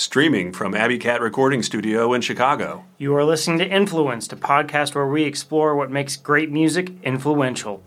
Streaming from Abbey Cat Recording Studio in Chicago. You are listening to Influenced, a podcast where we explore what makes great music influential.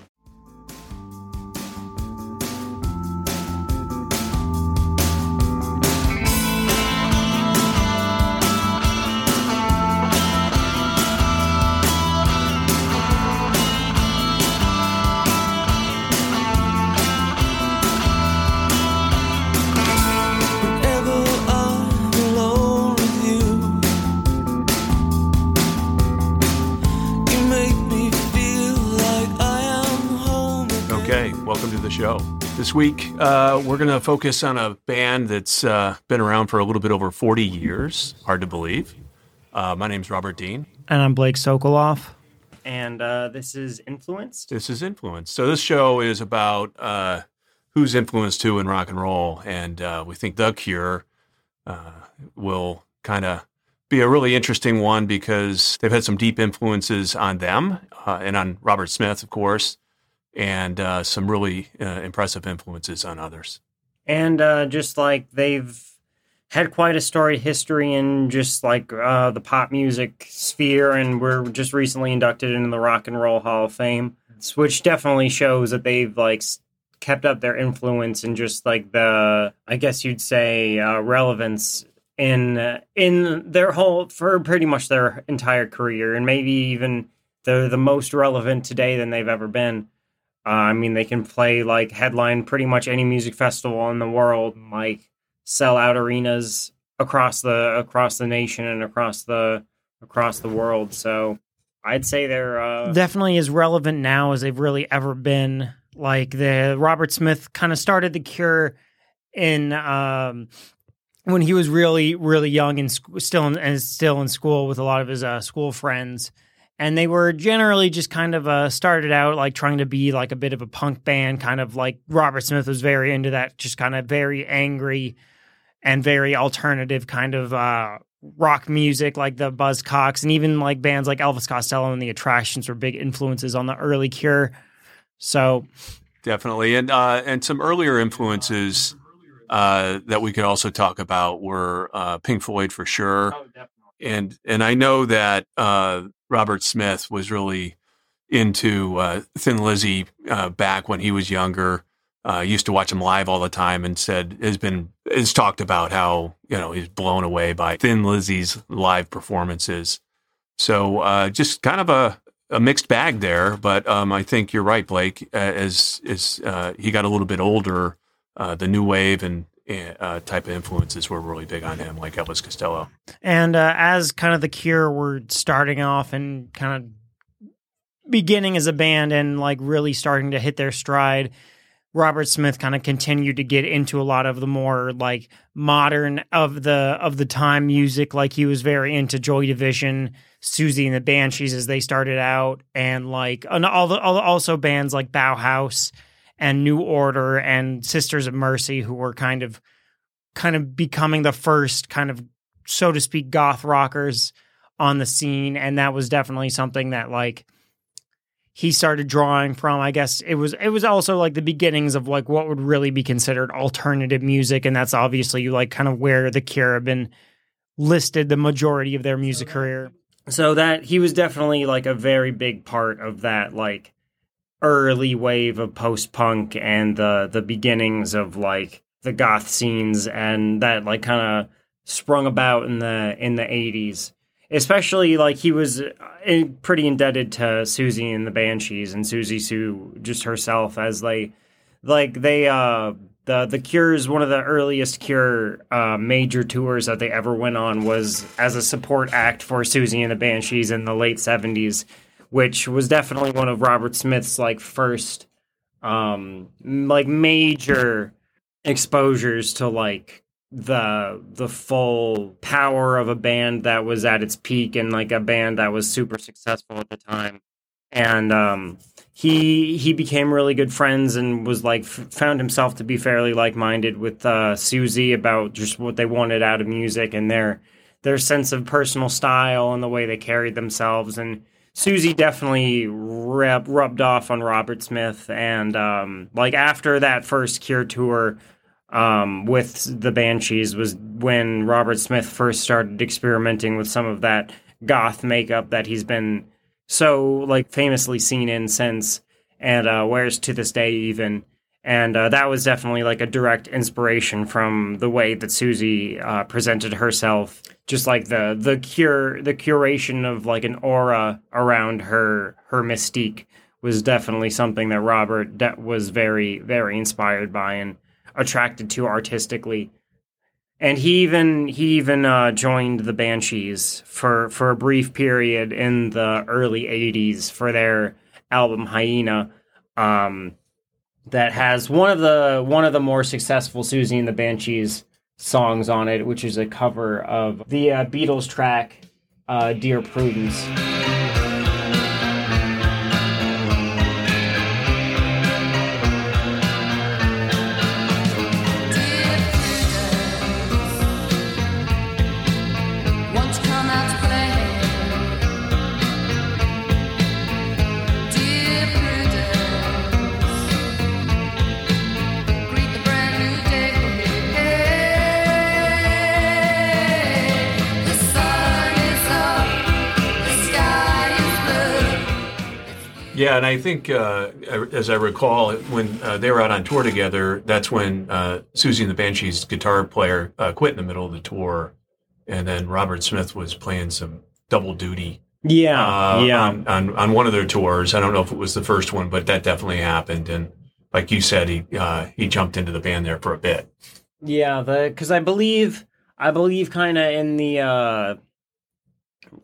This week, uh, we're going to focus on a band that's uh, been around for a little bit over 40 years. Hard to believe. Uh, my name's Robert Dean. And I'm Blake Sokoloff. And uh, this is Influenced. This is Influenced. So, this show is about uh, who's influenced who in rock and roll. And uh, we think The Cure uh, will kind of be a really interesting one because they've had some deep influences on them uh, and on Robert Smith, of course, and uh, some really uh, impressive influences on others. And uh, just like they've had quite a storied history in just like uh, the pop music sphere, and were just recently inducted into the Rock and Roll Hall of Fame, which definitely shows that they've like kept up their influence and just like the, I guess you'd say, uh, relevance in in their whole for pretty much their entire career, and maybe even they're the most relevant today than they've ever been. Uh, I mean, they can play like headline pretty much any music festival in the world, and, like sell out arenas across the across the nation and across the across the world. So I'd say they're uh, definitely as relevant now as they've really ever been. Like the Robert Smith kind of started the Cure in um, when he was really really young and sc- still in, and still in school with a lot of his uh, school friends. And they were generally just kind of uh, started out like trying to be like a bit of a punk band, kind of like Robert Smith was very into that, just kind of very angry and very alternative kind of uh, rock music, like the Buzzcocks, and even like bands like Elvis Costello and the Attractions were big influences on the early Cure. So Definitely, and uh, and some earlier influences uh, that we could also talk about were uh, Pink Floyd for sure, and and I know that uh, Robert Smith was really into uh, Thin Lizzy uh, back when he was younger. Uh, used to watch him live all the time, and said has been has talked about how you know he's blown away by Thin Lizzy's live performances. So uh, just kind of a a mixed bag there, but um, I think you're right, Blake. As as uh, he got a little bit older, uh, the new wave and uh, type of influences were really big on him, like Elvis Costello. And uh, as kind of the Cure were starting off and kind of beginning as a band and like really starting to hit their stride, Robert Smith kind of continued to get into a lot of the more like modern of the of the time music. Like he was very into Joy Division, Siouxsie and the Banshees as they started out, and like and all the also bands like Bauhaus and New Order and Sisters of Mercy, who were kind of kind of becoming the first kind of so to speak goth rockers on the scene. And that was definitely something that like he started drawing from i guess. It was it was also like the beginnings of like what would really be considered alternative music. And that's obviously like kind of where the cure have been listed the majority of their music career. So that he was definitely like a very big part of that like early wave of post punk and the the beginnings of like the goth scenes and that like kind of sprung about in the in the 80s especially like he was uh, pretty indebted to Siouxsie and the Banshees and Siouxsie Sioux just herself as they like they uh the the Cure's one of the earliest Cure uh, major tours that they ever went on was as a support act for Siouxsie and the Banshees in the late seventies, which was definitely one of Robert Smith's like first um like major exposures to like the the full power of a band that was at its peak and like a band that was super successful at the time. And um he he became really good friends and was like f- found himself to be fairly like-minded with uh Siouxsie about just what they wanted out of music and their their sense of personal style and the way they carried themselves. And Siouxsie definitely rub, rubbed off on Robert Smith and um like after that first Cure tour um, with the Banshees was when Robert Smith first started experimenting with some of that goth makeup that he's been so like famously seen in since and uh, wears to this day even and uh, that was definitely like a direct inspiration from the way that Siouxsie uh, presented herself. Just like the the cure the curation of like an aura around her her mystique was definitely something that Robert de- was very very inspired by and attracted to artistically. And he even he even uh, joined the Banshees for for a brief period in the early '80s for their album Hyena. Um, that has one of the one of the more successful Siouxsie and the Banshees songs on it, which is a cover of the uh, Beatles track uh, "Dear Prudence." Yeah, and I think, uh, as I recall, when uh, they were out on tour together, that's when uh, Siouxsie and the Banshees guitar player uh, quit in the middle of the tour, and then Robert Smith was playing some double duty Yeah, uh, yeah, on, on on one of their tours. I don't know if it was the first one, but that definitely happened. And like you said, he uh, he jumped into the band there for a bit. yeah. The because I believe I believe kind of in the uh,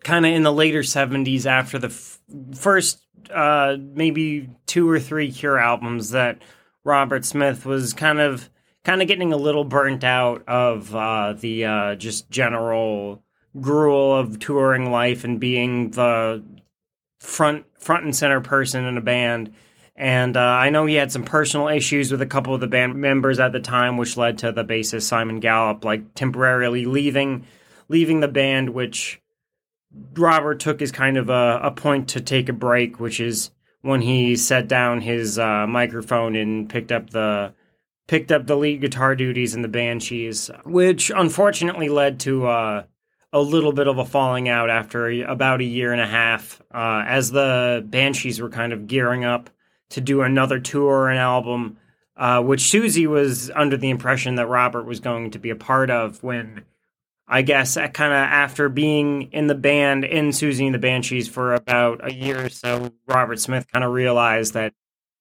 kind of in the later seventies after the f- first uh, maybe two or three Cure albums that Robert Smith was kind of kind of getting a little burnt out of uh, the uh, just general gruel of touring life and being the front front and center person in a band. And uh, I know he had some personal issues with a couple of the band members at the time, which led to the bassist Simon Gallup like temporarily leaving leaving the band, which Robert took as kind of a, a point to take a break, which is when he set down his uh, microphone and picked up the picked up the lead guitar duties in the Banshees, which unfortunately led to uh, a little bit of a falling out after about a year and a half, uh, as the Banshees were kind of gearing up to do another tour and album, uh, which Siouxsie was under the impression that Robert was going to be a part of when. I guess uh, kind of after being in the band in Siouxsie and the Banshees for about a year or so, Robert Smith kind of realized that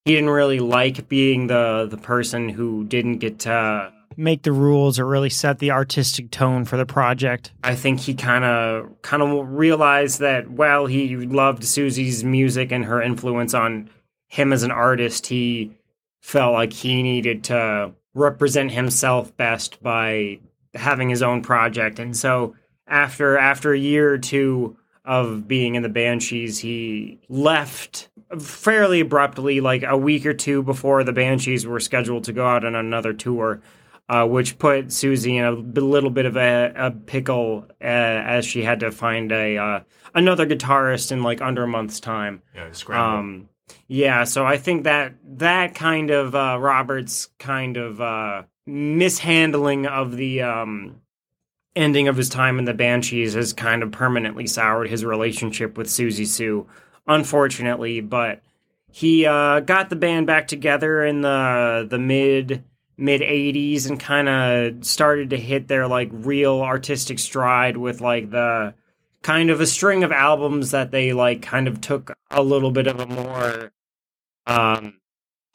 he didn't really like being the the person who didn't get to Make the rules or really set the artistic tone for the project. I think he kind of kind of realized that while he loved Siouxsie's music and her influence on him as an artist, he felt like he needed to represent himself best by having his own project. And so after after a year or two of being in the Banshees, he left fairly abruptly, like a week or two before the Banshees were scheduled to go out on another tour uh, which put Siouxsie in a little bit of a, a pickle uh, as she had to find a uh, another guitarist in like under a month's time. Yeah, scramble. Um, yeah, so I think that that kind of uh, Robert's kind of uh, mishandling of the um, ending of his time in the Banshees has kind of permanently soured his relationship with Siouxsie Sioux, unfortunately. But he uh, got the band back together in the the mid mid 80s and kind of started to hit their like real artistic stride with like the kind of a string of albums that they like kind of took a little bit of a more um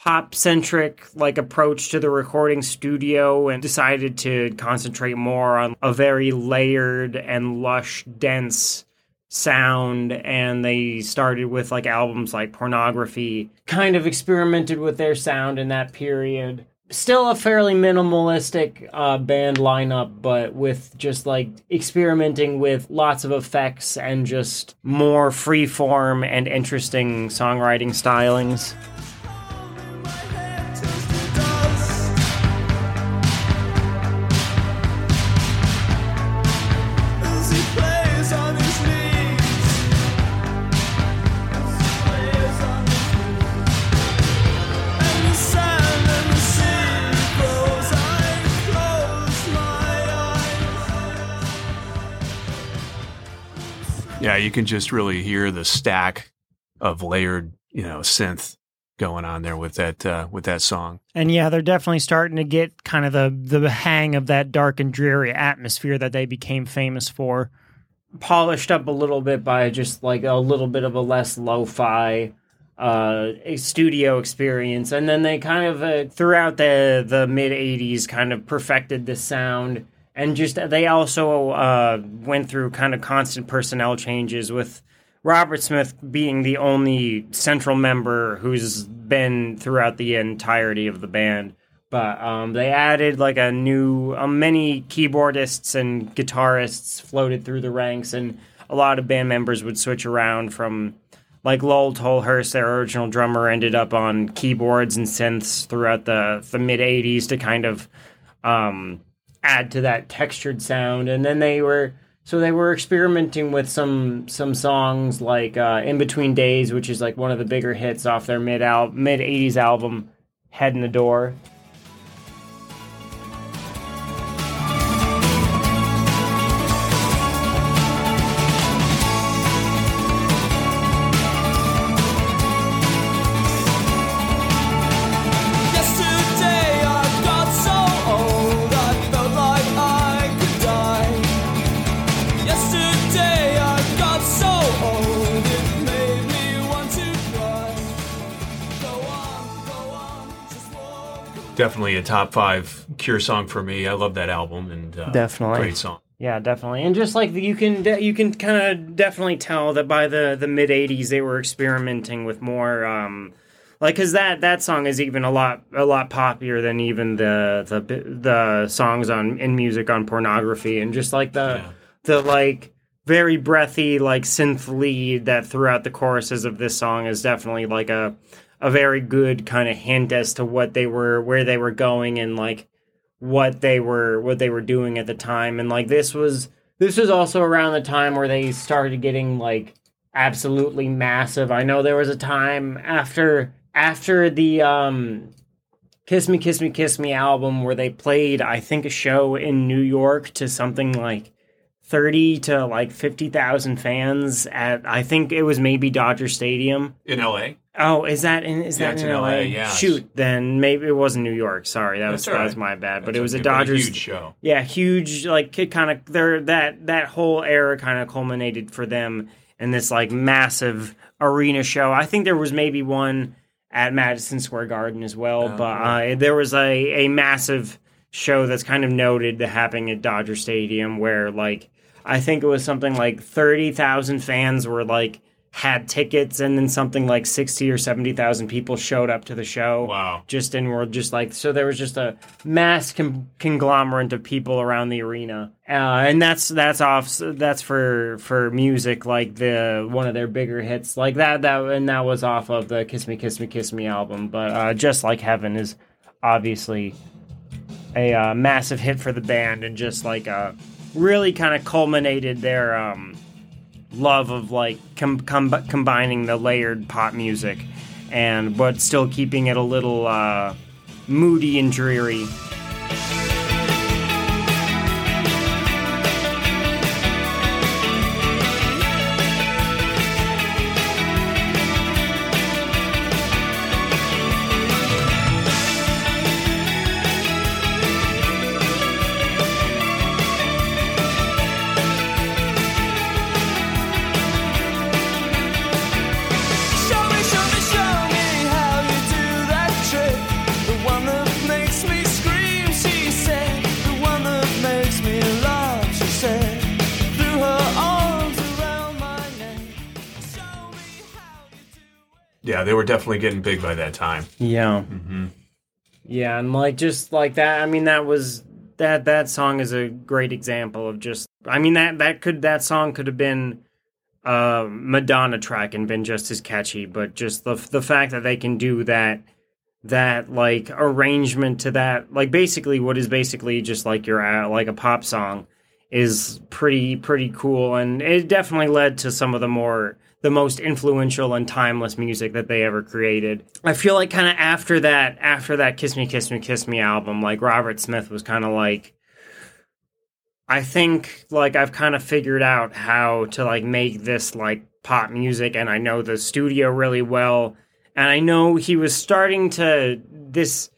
pop centric like approach to the recording studio and decided to concentrate more on a very layered and lush dense sound and they started with like albums like pornography kind of experimented with their sound in that period still a fairly minimalistic uh, band lineup, but with just like experimenting with lots of effects and just more free form and interesting songwriting stylings. You can just really hear the stack of layered, you know, synth going on there with that uh, with that song. And yeah, they're definitely starting to get kind of the the hang of that dark and dreary atmosphere that they became famous for. polished up a little bit by just like a little bit of a less lo-fi uh a studio experience and then they kind of uh, throughout the the mid 80s kind of perfected the sound and just they also uh went through kind of constant personnel changes with Robert Smith being the only central member who's been throughout the entirety of the band. But um, they added like a new uh, many keyboardists and guitarists floated through the ranks and a lot of band members would switch around from like Lol Tolhurst, their original drummer, ended up on keyboards and synths throughout the, the mid 80s to kind of um, add to that textured sound. And then they were so they were experimenting with some some songs like uh, "In Between Days," which is like one of the bigger hits off their mid mid '80s album "Head on the Door." Definitely a top five Cure song for me. I love that album and uh, Definitely. great song. Yeah, definitely, and just like you can de- you can kind of definitely tell that by the the mid '80s they were experimenting with more, um, like because that that song is even a lot a lot poppier than even the the the songs on in music on pornography, and just like the Yeah. the like very breathy like synth lead that throughout the choruses of this song is definitely like a a very good kind of hint as to what they were where they were going and like what they were what they were doing at the time. And like this was this was also around the time where they started getting like absolutely massive. I know there was a time after after the um kiss me kiss me kiss me album where they played i think a show in new york to something like 30 to like 50,000 fans at I think it was maybe Dodger Stadium. In LA? Oh, is that in is Yeah, that in in LA? LA, yeah. Shoot, then maybe it wasn't New York. Sorry, that was That's all that was my bad. But That's it was okay, a but Dodgers huge show. yeah, huge like kind of there that that whole era kind of culminated for them in this like massive arena show. I think there was maybe one at Madison Square Garden as well, Oh, but uh, there was a a massive show that's kind of noted happening at Dodger Stadium where like I think it was something like 30,000 fans were like had tickets and then something like 60 or 70,000 people showed up to the show. Wow. just and were just like so there was just a mass com- conglomerate of people around the arena. Uh, and that's that's off that's for for music like the one of their bigger hits like that that and that was off of the kiss me kiss me kiss me album. But uh, just like heaven is obviously a uh, massive hit for the band and just like uh really kind of culminated their um love of like com- com- combining the layered pop music and but still keeping it a little uh, moody and dreary. Definitely getting big by that time. Yeah. Yeah, and like just like that. I mean, that was that that song is a great example of just. I mean that that could that song could have been a Madonna track and been just as catchy, but just the the fact that they can do that that like arrangement to that like basically what is basically just like your uh, like a pop song is pretty pretty cool and it definitely led to some of the more the most influential and timeless music that they ever created. I feel like kind of after that after that Kiss Me Kiss Me Kiss Me album like Robert Smith was kind of like I think like I've kind of figured out how to like make this like pop music and I know the studio really well and I know he was starting to this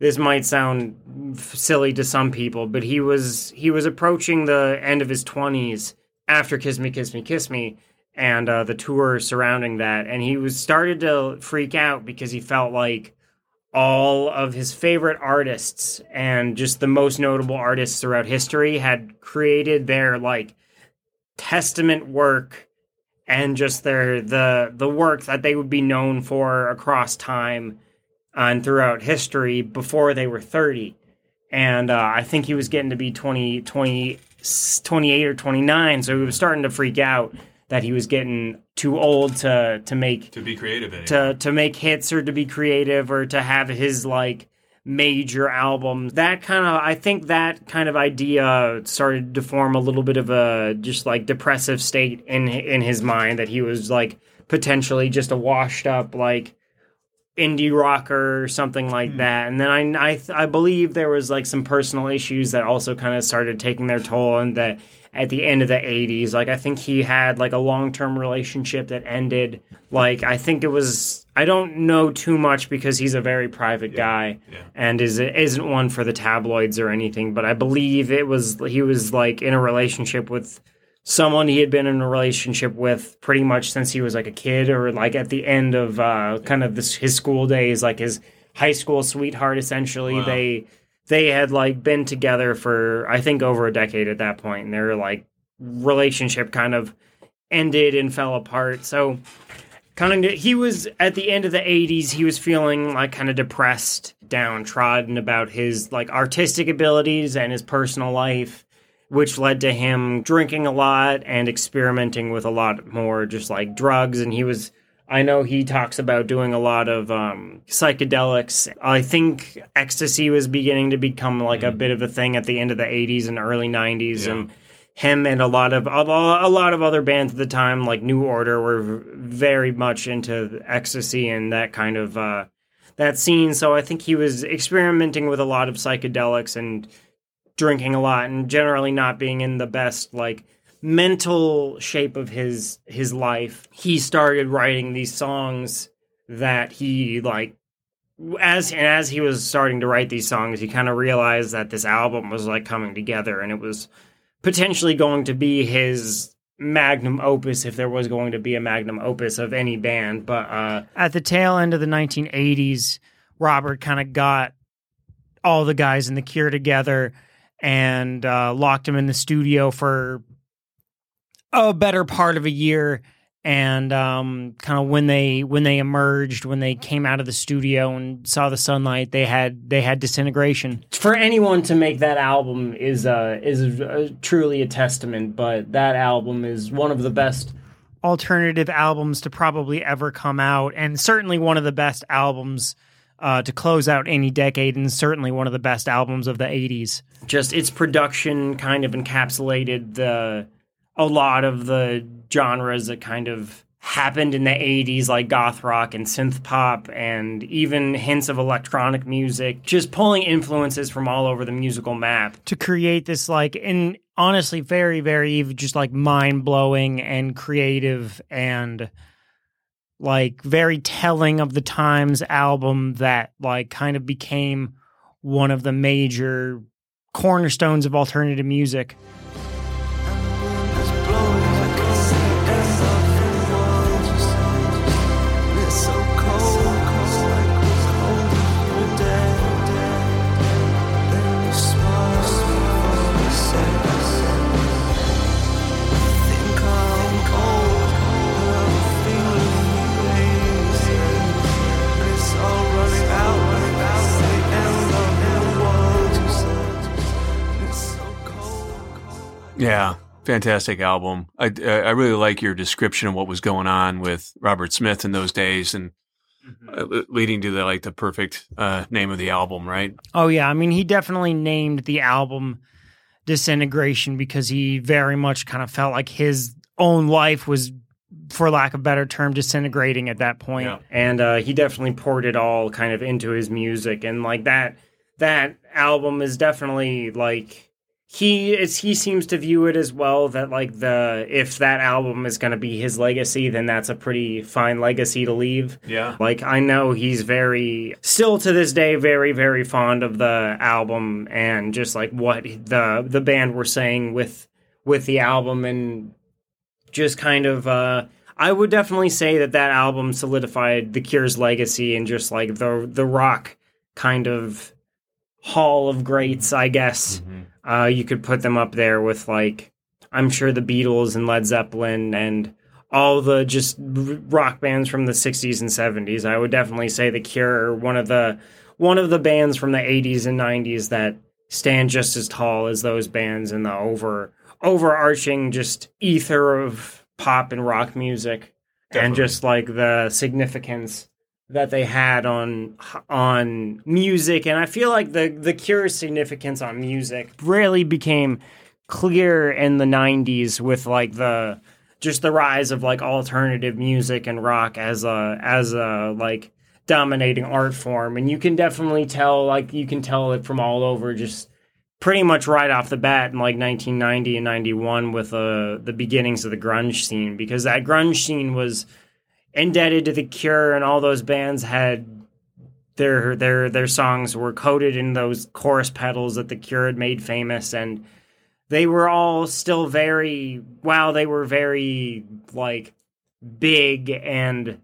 this might sound silly to some people but he was he was approaching the end of his 20s after Kiss Me Kiss Me Kiss Me and uh, the tour surrounding that and he was started to freak out because he felt like all of his favorite artists and just the most notable artists throughout history had created their like testament work and just their the the work that they would be known for across time and throughout history before they were 30 and uh, i think he was getting to be 20, 20 28 or 29 so he was starting to freak out that he was getting too old to to make to be creative in it. to to make hits or to be creative or to have his like major albums that kind of i think that kind of idea started to form a little bit of a just like depressive state in in his mind that he was like potentially just a washed up like indie rocker or something like hmm. that. And then i i, I believe there was like some personal issues that also kind of started taking their toll and that at the end of the 80s like i think he had like a long-term relationship that ended like i think it was i don't know too much because he's a very private guy yeah. and is isn't one for the tabloids or anything but i believe it was he was like in a relationship with someone he had been in a relationship with pretty much since he was like a kid or like at the end of uh kind of this his school days like his high school sweetheart essentially Wow. they they had like been together for I think over a decade at that point, and their like relationship kind of ended and fell apart. So kind of he was at the end of the 80s he was feeling like kind of depressed downtrodden about his like artistic abilities and his personal life which led to him drinking a lot and experimenting with a lot more just like drugs and he was I know he talks about doing a lot of um, psychedelics. I think ecstasy was beginning to become like a bit of a thing at the end of the 80s and early 90s Yeah. and him and a lot of a a lot of other bands at the time like New Order were very much into ecstasy and that kind of uh, that scene so I think he was experimenting with a lot of psychedelics and drinking a lot and generally not being in the best like mental shape of his his life he started writing these songs that he like as and as he was starting to write these songs he kind of realized that this album was like coming together and it was potentially going to be his magnum opus if there was going to be a magnum opus of any band but uh At the tail end of the 1980s, Robert kind of got all the guys in the Cure together and uh, locked them in the studio for a better part of a year. And um, kind of when they when they emerged, when they came out of the studio and saw the sunlight, they had they had disintegration. for anyone to make that album is uh is uh, truly a testament but that album is one of the best alternative albums to probably ever come out, and certainly one of the best albums uh, to close out any decade, and certainly one of the best albums of the 80s. just its production kind of encapsulated the a lot of the genres that kind of happened in the 80s like goth rock and synth pop and even hints of electronic music just pulling influences from all over the musical map To create this, like, and honestly, very, very just like mind blowing and creative and like very telling of the times album that like kind of became one of the major cornerstones of alternative music. Yeah, fantastic album. I I really like your description of what was going on with Robert Smith in those days, and uh, le- leading to the like the perfect uh, name of the album, right? Oh yeah, I mean he definitely named the album Disintegration because he very much kind of felt like his own life was for lack of a better term disintegrating at that point. Yeah. and uh, he definitely poured it all kind of into his music and like that that album is definitely like he is he seems to view it as well that like the if that album is going to be his legacy then that's a pretty fine legacy to leave. Yeah. like I know he's very still to this day very very fond of the album and just like what the the band were saying with with the album and just kind of uh I would definitely say that that album solidified the Cure's legacy and just like the the rock kind of hall of greats I guess uh you could put them up there with like I'm sure the Beatles and Led Zeppelin and all the just rock bands from the 60s and 70s. I would definitely say The Cure one of the one of the bands from the 80s and 90s that stand just as tall as those bands in the over overarching just ether of pop and rock music and just like the significance that they had on on music. And I feel like the the Cure's significance on music really became clear in the 90s with like the just the rise of like alternative music and rock as a as a like dominating art form. And you can definitely tell like you can tell it from all over just pretty much right off the bat in like 1990 and 91 with uh, the beginnings of the grunge scene because that grunge scene was indebted hmm. to the cure and all those bands had their their their songs were coated in those chorus pedals that the cure had made famous. And they were all still very wow they were very like big and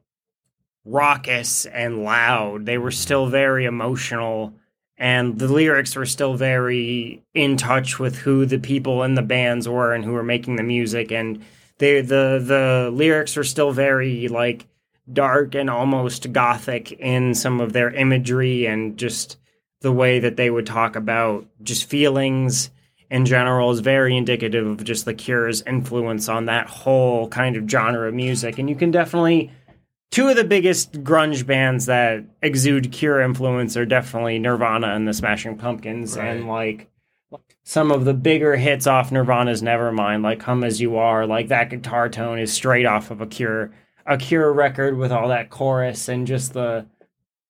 raucous and loud they were still very emotional. And the lyrics were still very in touch with who the people in the bands were and who were making the music. And they the the lyrics are still very like dark and almost gothic in some of their imagery and just the way that they would talk about just feelings in general is very indicative of just the Cure's influence on that whole kind of genre of music. And you can definitely two of the biggest grunge bands that exude Cure influence are definitely Nirvana and the Smashing Pumpkins, and like some of the bigger hits off Nirvana's Nevermind, like "Come as You Are," like that guitar tone is straight off of a Cure a Cure record with all that chorus and just the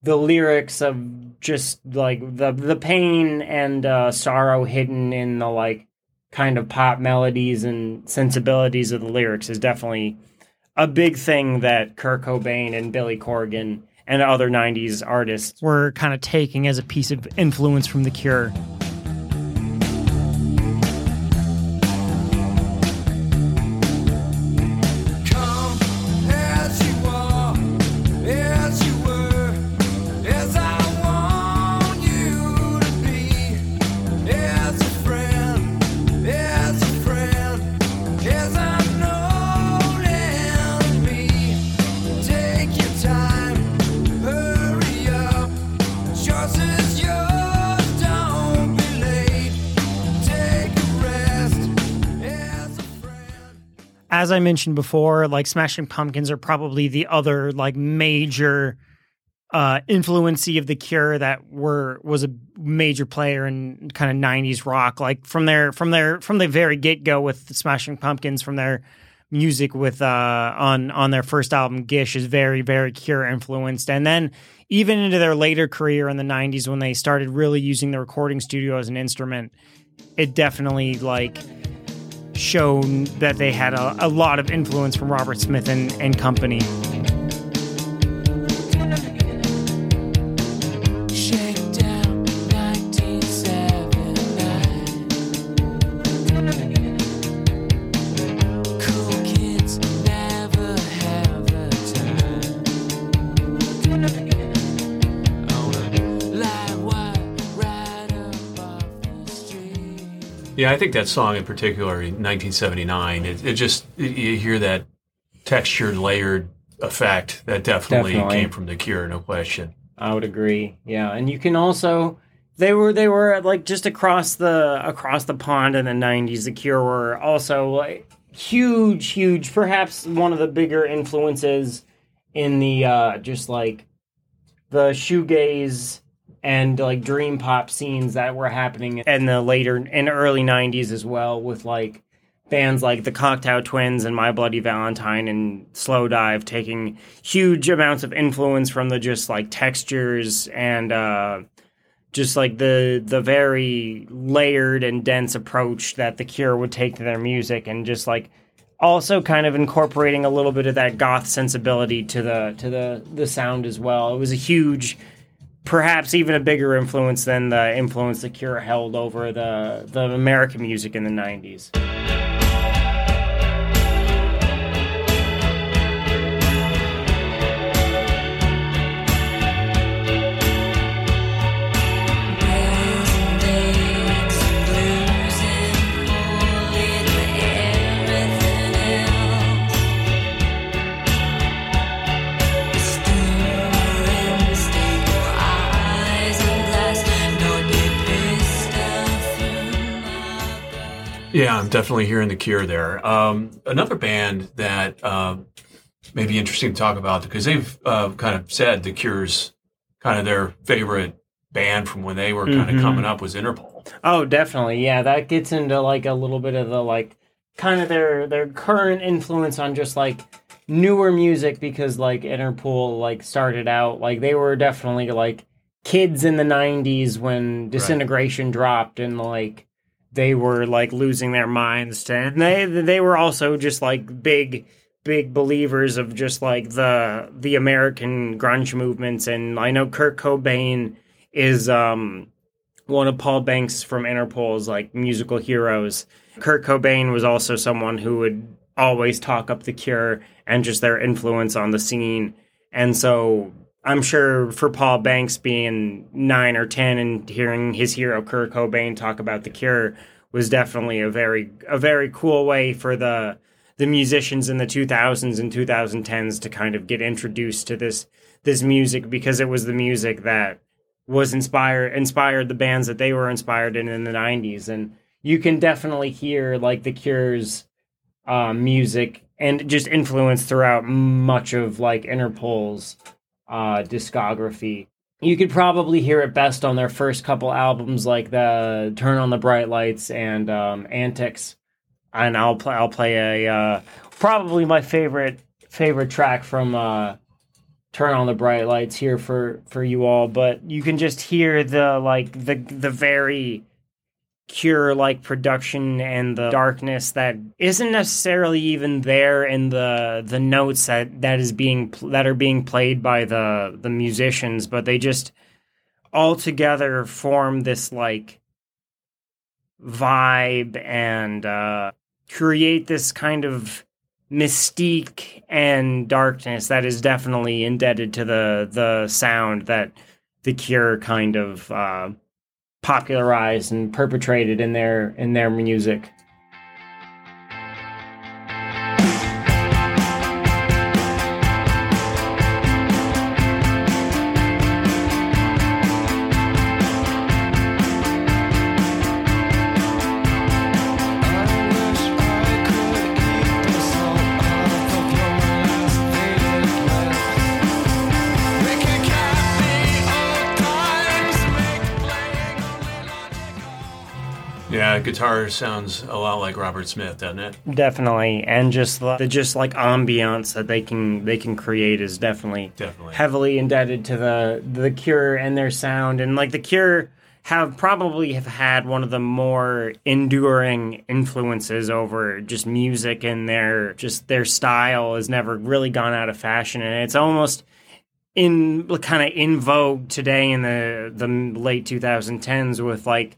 the lyrics of just like the the pain and uh, sorrow hidden in the like kind of pop melodies and sensibilities of the lyrics is definitely a big thing that Kurt Cobain and Billy Corgan and other 90s artists We're kind of taking as a piece of influence from The Cure. As I mentioned before, like Smashing Pumpkins are probably the other like major uh influencey of the Cure that were was a major player in kind of 90s rock like from their from their from the very get-go with Smashing Pumpkins from their music with uh on on their first album Gish is very very Cure influenced. And then even into their later career in the 90s when they started really using the recording studio as an instrument it definitely like shown that they had a, a lot of influence from Robert Smith and, and company. I think that song in particular, in 1979, it, it just you hear that textured, layered effect that definitely, Definitely. came from the Cure, no question. I would agree. Yeah, and you can also they were they were like just across the across the pond in the '90s. The Cure were also like huge, huge, perhaps one of the bigger influences in the uh just like the shoegaze and like dream pop scenes that were happening in the later in early '90s as well, with like bands like the Cocteau Twins and My Bloody Valentine and Slowdive taking huge amounts of influence from the just like textures and uh, just like the the very layered and dense approach that the Cure would take to their music, and just like also kind of incorporating a little bit of that goth sensibility to the to the the sound as well. It was a huge, perhaps even a bigger influence than the influence the Cure held over the the American music in the '90s. Yeah, I'm definitely hearing the Cure there. Um, another band that uh, may be interesting to talk about because they've uh, kind of said the Cure's kind of their favorite band from when they were kind Mhm. of coming up was Interpol. Oh, definitely. Yeah, that gets into like a little bit of the like kind of their their current influence on just like newer music because like Interpol like started out like they were definitely like kids in the 90s when disintegration dropped and like they were like losing their minds to and they they were also just like big big believers of just like the the American grunge movements and I know Kurt Cobain is um one of Paul Banks from Interpol's like musical heroes. Kurt Cobain was also someone who would always talk up the Cure and just their influence on the scene. And so I'm sure for Paul Banks being nine or ten and hearing his hero Kurt Cobain talk about the Cure was definitely a very a very cool way for the the musicians in the 2000s and 2010s to kind of get introduced to this this music because it was the music that was inspired inspired the bands that they were inspired in in the 90s and you can definitely hear like the cure's um, music and just influence throughout much of like interpol's uh, discography. You could probably hear it best on their first couple albums like the turn on the bright lights and um, antics. And i'll play i'll play a uh, probably my favorite favorite track from uh, turn on the bright lights here for for you all. But you can just hear the like the the very cure like production and the darkness that isn't necessarily even there in the the notes that that is being that are being played by the the musicians but they just all together form this like vibe and uh create this kind of mystique and darkness that is definitely indebted to the the sound that the cure kind of uh popularized and perpetrated in their in their music guitar sounds a lot like Robert Smith, doesn't it? definitely and just the, the just like ambiance that they can they can create is definitely Definitely. heavily indebted to the the Cure and their sound, and like the Cure have probably have had one of the more enduring influences over just music and their just their style has never really gone out of fashion, and it's almost in kind of in vogue today in the the late 2010s with like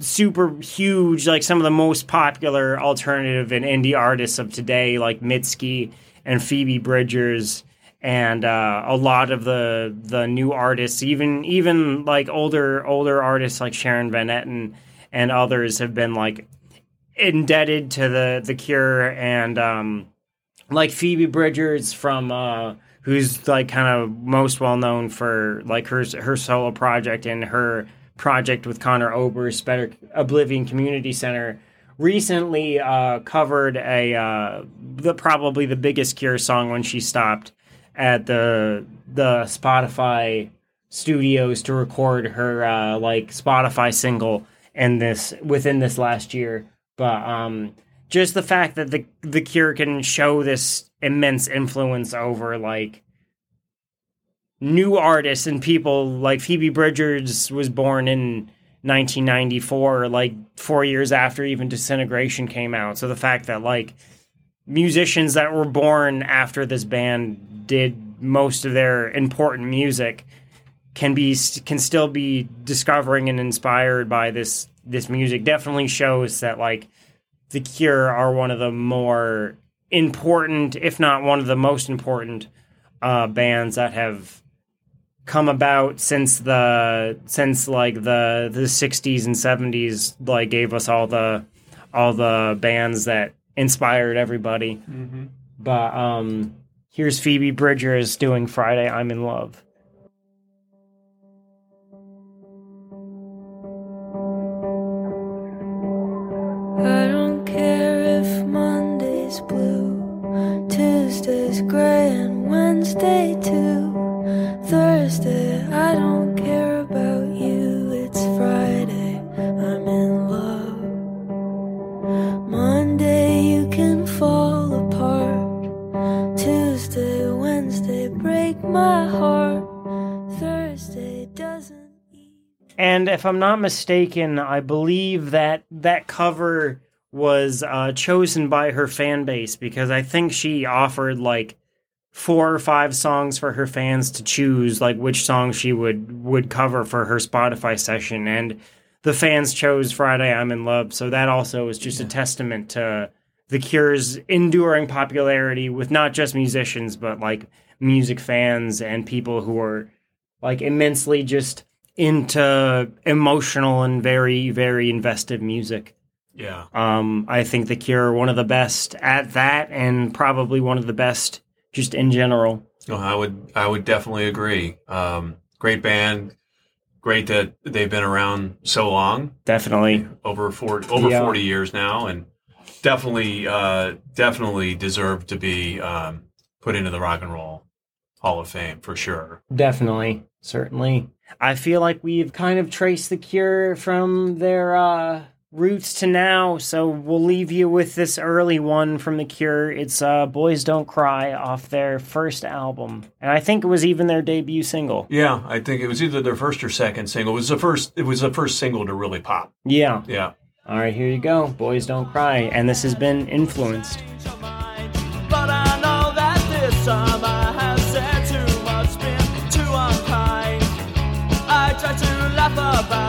super huge, like some of the most popular alternative and indie artists of today, like Mitski and Phoebe Bridgers, and uh, a lot of the the new artists, even even like older older artists like Sharon Van Etten and others have been like indebted to the the Cure and um, like Phoebe Bridgers from uh, who's like kind of most well known for like her her solo project and her project with Conor Oberst, Better Oblivion Community Center. Recently, uh, covered a uh, the probably the biggest Cure song when she stopped at the the Spotify studios to record her uh, like Spotify single in this within this last year. But um, just the fact that the the Cure can show this immense influence over like new artists and people like Phoebe Bridgers was born in 1994, like four years after even Disintegration came out. So the fact that like musicians that were born after this band did most of their important music can be can still be discovering and inspired by this this music definitely shows that like the Cure are one of the more important, if not one of the most important, uh, bands that have come about since the since like the the 60s and 70s like gave us all the all the bands that inspired everybody. But um here's phoebe bridgers doing friday i'm in love. I don't care if Monday's blue, Tuesday's gray, and Wednesday too. Thursday, I don't care about you. It's Friday, I'm in love. Monday, you can fall apart. Tuesday, Wednesday, break my heart. Thursday doesn't. And if I'm not mistaken, I believe that that cover was uh, chosen by her fan base because I think she offered like four or five songs for her fans to choose, like which song she would would cover for her Spotify session, and the fans chose "Friday I'm in Love." So that also is just a testament to the Cure's enduring popularity with not just musicians but like music fans and people who are like immensely just into emotional and very very invested music. Yeah. Um, I think the Cure are one of the best at that, and probably one of the best just in general. No, I would I would definitely agree. Um, great band. Great that they've been around so long, Definitely, over 40, over Yeah. 40 years now, and definitely uh, definitely deserve to be um, put into the Rock and Roll Hall of Fame for sure. definitely, certainly. I feel like we've kind of traced the Cure from their uh, roots to now, so we'll leave you with this early one from the Cure. It's uh, "Boys Don't Cry" off their first album, and I think it was even their debut single. Yeah, I think it was either their first or second single. It was the first. It was the first single to really pop. Yeah. Yeah. All right, here you go. Boys Don't Cry, and this has been influenced. your